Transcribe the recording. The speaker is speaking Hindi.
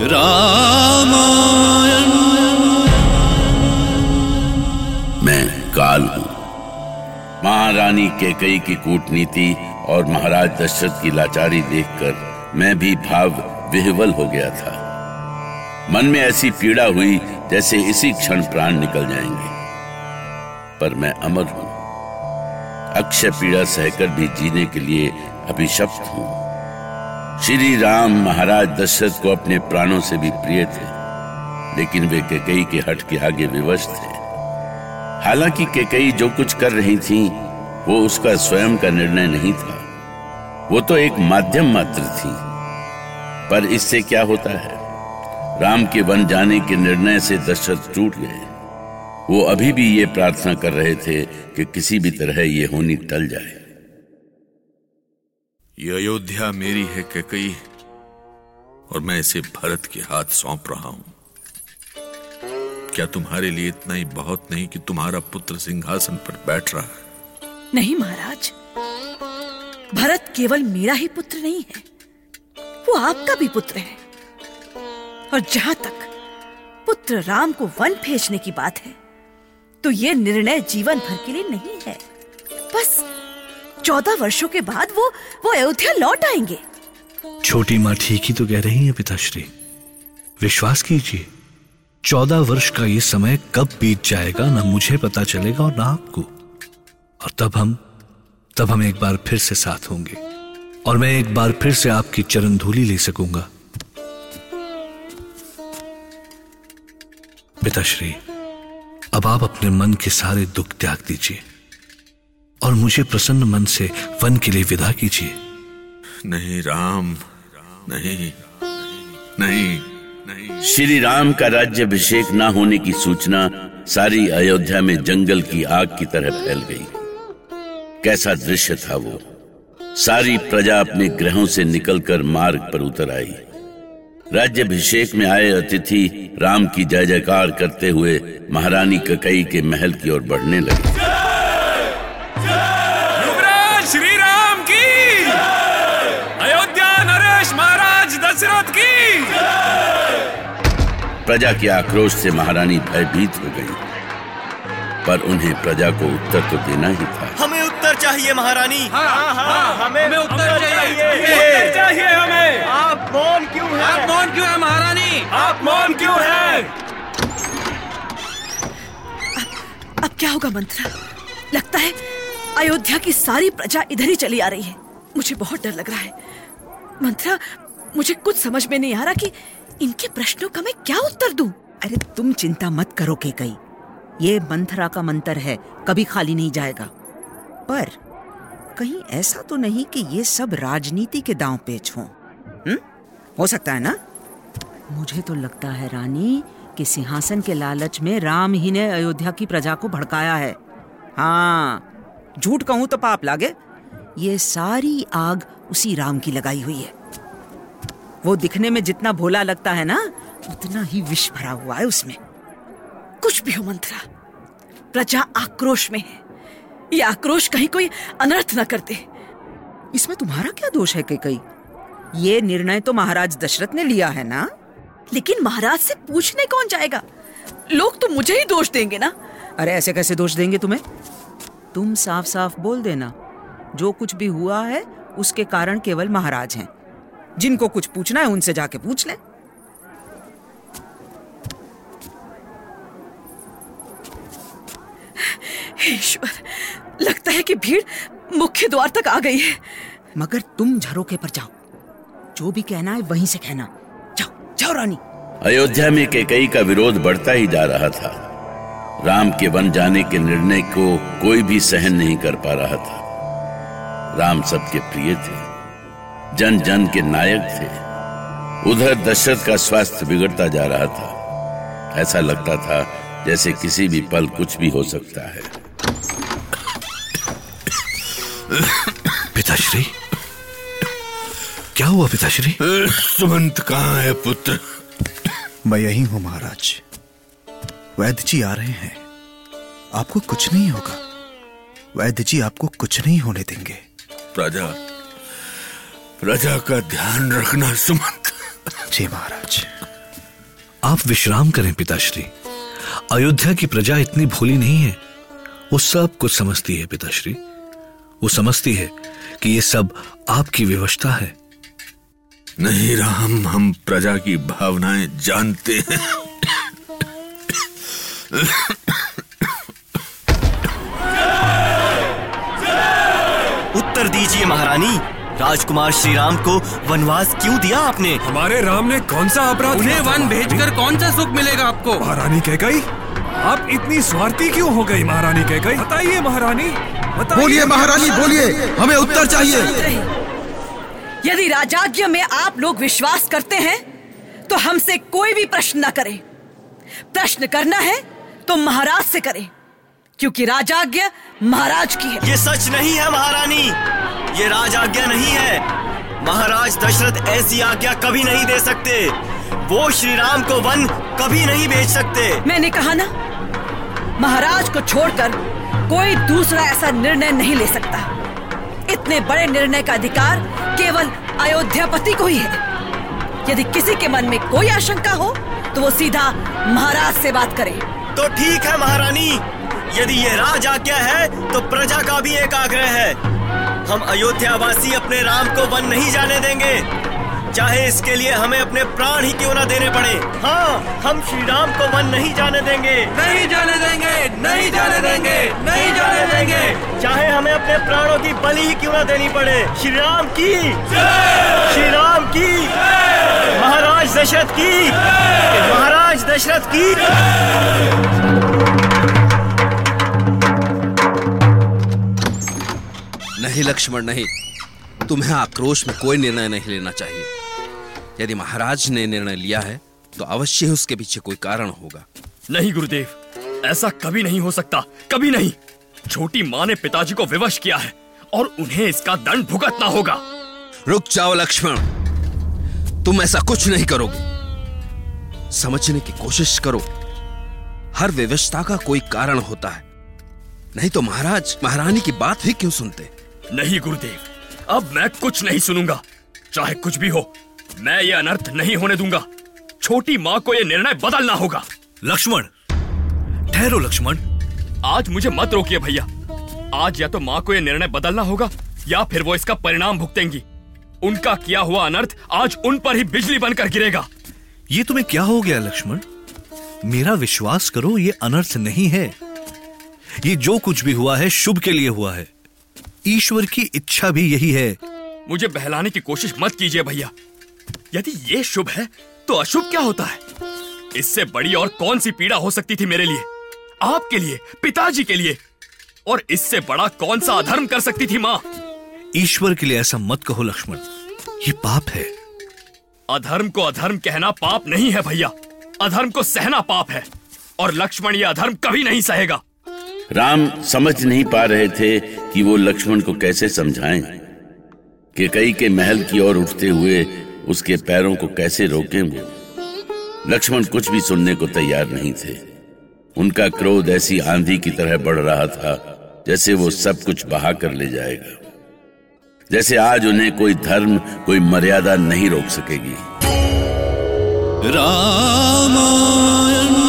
रामायण। मैं काल हूँ। महारानी केकई की कूटनीति और महाराज दशरथ की लाचारी देखकर मैं भी भाव विह्वल हो गया था। मन में ऐसी पीड़ा हुई जैसे इसी क्षण प्राण निकल जाएँगे। पर मैं अमर हूँ। अक्षय पीड़ा सहकर भी जीने के लिए अभिशप्त हूँ। श्री राम महाराज दशरथ को अपने प्राणों से भी प्रिय थे, लेकिन वे केकई के हट के आगे विवश थे। हालाँकि केकई जो कुछ कर रही थी, वो उसका स्वयं का निर्णय नहीं था। वो तो एक माध्यम मात्र थी। पर इससे क्या होता है? राम के वन जाने के निर्णय से दशरथ टूट गए। वो अभी भी ये प्रार्थना कर रहे थे कि किसी भी तरह ये होनी टल जाए। ये अयोध्या मेरी है कैकई, और मैं इसे भरत के हाथ सौंप रहा हूँ। क्या तुम्हारे लिए इतना ही बहुत नहीं कि तुम्हारा पुत्र सिंहासन पर बैठ रहा है? नहीं महाराज, भरत केवल मेरा ही पुत्र नहीं है, वो आपका भी पुत्र है। और जहाँ तक पुत्र राम को वन भेजने की बात है तो ये निर्णय जीवन भर के लिए नहीं है, बस चौदह वर्षों के बाद वो वो अयोध्या लौट आएँगे। छोटी माँ ठीक ही तो कह रही है, पिताश्री। विश्वास कीजिए, चौदह वर्ष का ये समय कब बीत जाएगा, ना मुझे पता चलेगा और ना आपको। और तब हम तब हम एक बार फिर से साथ होंगे। और मैं एक बार फिर से आपकी चरण धूली ले सकूँगा। पिताश्री, अब आप अपने मन के सारे दुख त्याग दीजिए। और मुझे प्रसन्न मन से वन के लिए विदा कीजिए। नहीं राम, नहीं नहीं नहीं। श्री राम का राज्य अभिषेक न होने की सूचना सारी अयोध्या में जंगल की आग की तरह फैल गई। कैसा दृश्य था वो? सारी प्रजा अपने ग्रहों से निकलकर मार्ग पर उतर आई। राज्यभिषेक में आए अतिथि राम की जय जयकार करते हुए महारानी ककई के महल की ओर बढ़ने लगे। दशरथ की। प्रजा के आक्रोश से महारानी भयभीत हो गई। पर उन्हें प्रजा को उत्तर तो देना ही था। हमें उत्तर चाहिए महारानी। हाँ, हाँ, हमें, हमें उत्तर चाहिए। उत्तर चाहिए हमें। आप मौन क्यों हैं? आप मौन क्यों है महारानी? आप मौन क्यों है? अब क्या होगा मंत्रा? लगता है अयोध्या की सारी प्रजा इधर ही चली आ रही है। मुझे बहुत डर लग रहा है। मंत्रा मुझे कुछ समझ में नहीं आ रहा कि इनके प्रश्नों का मैं क्या उत्तर दूँ। अरे तुम चिंता मत करो के कई ये मंथरा का मंत्र है कभी खाली नहीं जाएगा। पर कहीं ऐसा तो नहीं कि ये सब राजनीति के दांव पेच हों। हम्म? हो सकता है ना? मुझे तो लगता है रानी कि सिंहासन के लालच में राम ही ने अयोध्या की प्रजा को भड़काया है। हाँ झूठ कहूँ तो पाप लागे। ये सारी आग उसी राम की लगाई हुई है। वो दिखने में जितना भोला लगता है ना, उतना ही विष भरा हुआ है उसमें। कुछ भी हो मंत्रा, प्रजा आक्रोश में है। ये आक्रोश कहीं कोई अनर्थ न करते। इसमें तुम्हारा क्या दोष है कई ये निर्णय तो महाराज दशरथ ने लिया है ना? लेकिन महाराज से पूछने कौन जाएगा? लोग तो मुझे ही दोष देंगे ना। अरे, ऐसे कैसे दोष देंगे तुम्हें? तुम साफ़ साफ़ बोल देना। जो कुछ भी हुआ है, उसके कारण केवल महाराज हैं। जिनको कुछ पूछना है उनसे जाके पूछ ले। ईश्वर, लगता है कि भीड़ मुख्य द्वार तक आ गई है। मगर तुम झरोके पर जाओ। जो भी कहना है वहीं से कहना। जाओ जाओ रानी। अयोध्या में केकई का विरोध बढ़ता ही जा रहा था। राम के वन जाने के निर्णय को कोई भी सहन नहीं कर पा रहा था। राम सबके प्रिय थे। जन जन के नायक थे। उधर दशरथ का स्वास्थ्य बिगड़ता जा रहा था। ऐसा लगता था जैसे किसी भी पल कुछ भी हो सकता है। पिताश्री? क्या हुआ पिताश्री? सुमंत कहाँ है पुत्र? मैं यही हूँ महाराज। वैद्य जी आ रहे हैं। आपको कुछ नहीं होगा। वैद्य जी आपको कुछ नहीं होने देंगे। प्रजा प्रजा का ध्यान रखना सुमंत। जी महाराज। आप विश्राम करें पिताश्री। अयोध्या की प्रजा इतनी भोली नहीं है। वो सब कुछ समझती है पिताश्री। वो समझती है कि ये सब आपकी व्यवस्था है। नहीं राम हम प्रजा की भावनाएँ जानते हैं। उत्तर दीजिए महारानी। राजकुमार श्री राम को वनवास क्यों दिया आपने? हमारे राम ने कौन सा अपराध उन्हें वन भेजकर कौन सा सुख मिलेगा आपको? महारानी कह गई आप इतनी स्वार्थी क्यों हो गई महारानी कह गई बताइए महारानी बोलिए महारानी बोलिए। हमें उत्तर चाहिए। यदि राजाज्ञ में आप लोग विश्वास करते हैं तो हमसे कोई भी प्रश्न न करें। प्रश्न करना है तो महाराज से करें क्योंकि राजाज्ञ महाराज की है। ये सच नहीं है महारानी। ये राज आज्ञा नहीं है। महाराज दशरथ ऐसी आज्ञा कभी नहीं दे सकते। वो श्री राम को वन कभी नहीं भेज सकते। मैंने कहा ना महाराज को छोड़कर कोई दूसरा ऐसा निर्णय नहीं ले सकता। इतने बड़े निर्णय का अधिकार केवल अयोध्यापति को ही है। यदि किसी के मन में कोई आशंका हो तो वो सीधा महाराज से बात करे। तो ठीक है महारानी यदि ये राज आज्ञा है तो प्रजा का भी एक आग्रह है। हम अयोध्यावासी अपने राम को वन नहीं जाने देंगे। चाहे इसके लिए हमें अपने प्राण ही क्यों ना देने पड़े। हाँ हम श्री राम को वन नहीं जाने देंगे। नहीं जाने देंगे नहीं जाने देंगे नहीं जाने देंगे। चाहे हमें अपने प्राणों की बलि ही क्यों ना देनी पड़े। श्री राम की। श्री राम की। महाराज दशरथ की। महाराज दशरथ की। नहीं लक्ष्मण नहीं। तुम्हें आक्रोश में कोई निर्णय नहीं लेना चाहिए। यदि महाराज ने निर्णय लिया है तो अवश्य ही उसके पीछे कोई कारण होगा। नहीं गुरुदेव ऐसा कभी नहीं हो सकता कभी नहीं। छोटी माँ ने पिताजी को विवश किया है और उन्हें इसका दंड भुगतना होगा। रुक जाओ लक्ष्मण। तुम ऐसा कुछ नहीं करोगे। समझने की कोशिश करो। हर व्यवस्था का कोई कारण होता है। नहीं तो महाराज महारानी की बात भी क्यों सुनते? नहीं गुरुदेव। अब मैं कुछ नहीं सुनूँगा। चाहे कुछ भी हो मैं ये अनर्थ नहीं होने दूँगा। छोटी माँ को ये निर्णय बदलना होगा। लक्ष्मण ठहरो लक्ष्मण। आज मुझे मत रोकिए भैया। आज या तो माँ को ये निर्णय बदलना होगा या फिर वो इसका परिणाम भुगतेंगी। उनका किया हुआ अनर्थ आज उन पर ही बिजली बनकर गिरेगा। ये तुम्हें क्या हो गया लक्ष्मण? मेरा विश्वास करो ये अनर्थ नहीं है। ये जो कुछ भी हुआ है शुभ के लिए हुआ है। ईश्वर की इच्छा भी यही है। मुझे बहलाने की कोशिश मत कीजिए भैया। यदि ये शुभ है तो अशुभ क्या होता है? इससे बड़ी और कौन सी पीड़ा हो सकती थी मेरे लिए? आपके लिए पिताजी के लिए। और इससे बड़ा कौन सा अधर्म कर सकती थी माँ? ईश्वर के लिए ऐसा मत कहो लक्ष्मण। ये पाप है। अधर्म को अधर्म कहना पाप नहीं है भैया। अधर्म को सहना पाप है। और लक्ष्मण ये अधर्म कभी नहीं सहेगा। राम समझ नहीं पा रहे थे कि वो लक्ष्मण को कैसे समझाएँ। कि कई के महल की ओर उठते हुए उसके पैरों को कैसे रोकें वो। लक्ष्मण कुछ भी सुनने को तैयार नहीं थे। उनका क्रोध ऐसी आंधी की तरह बढ़ रहा था, जैसे वो सब कुछ बहा कर ले जाएगा। जैसे आज उन्हें कोई धर्म, कोई मर्यादा नहीं रोक सकेगी। राम।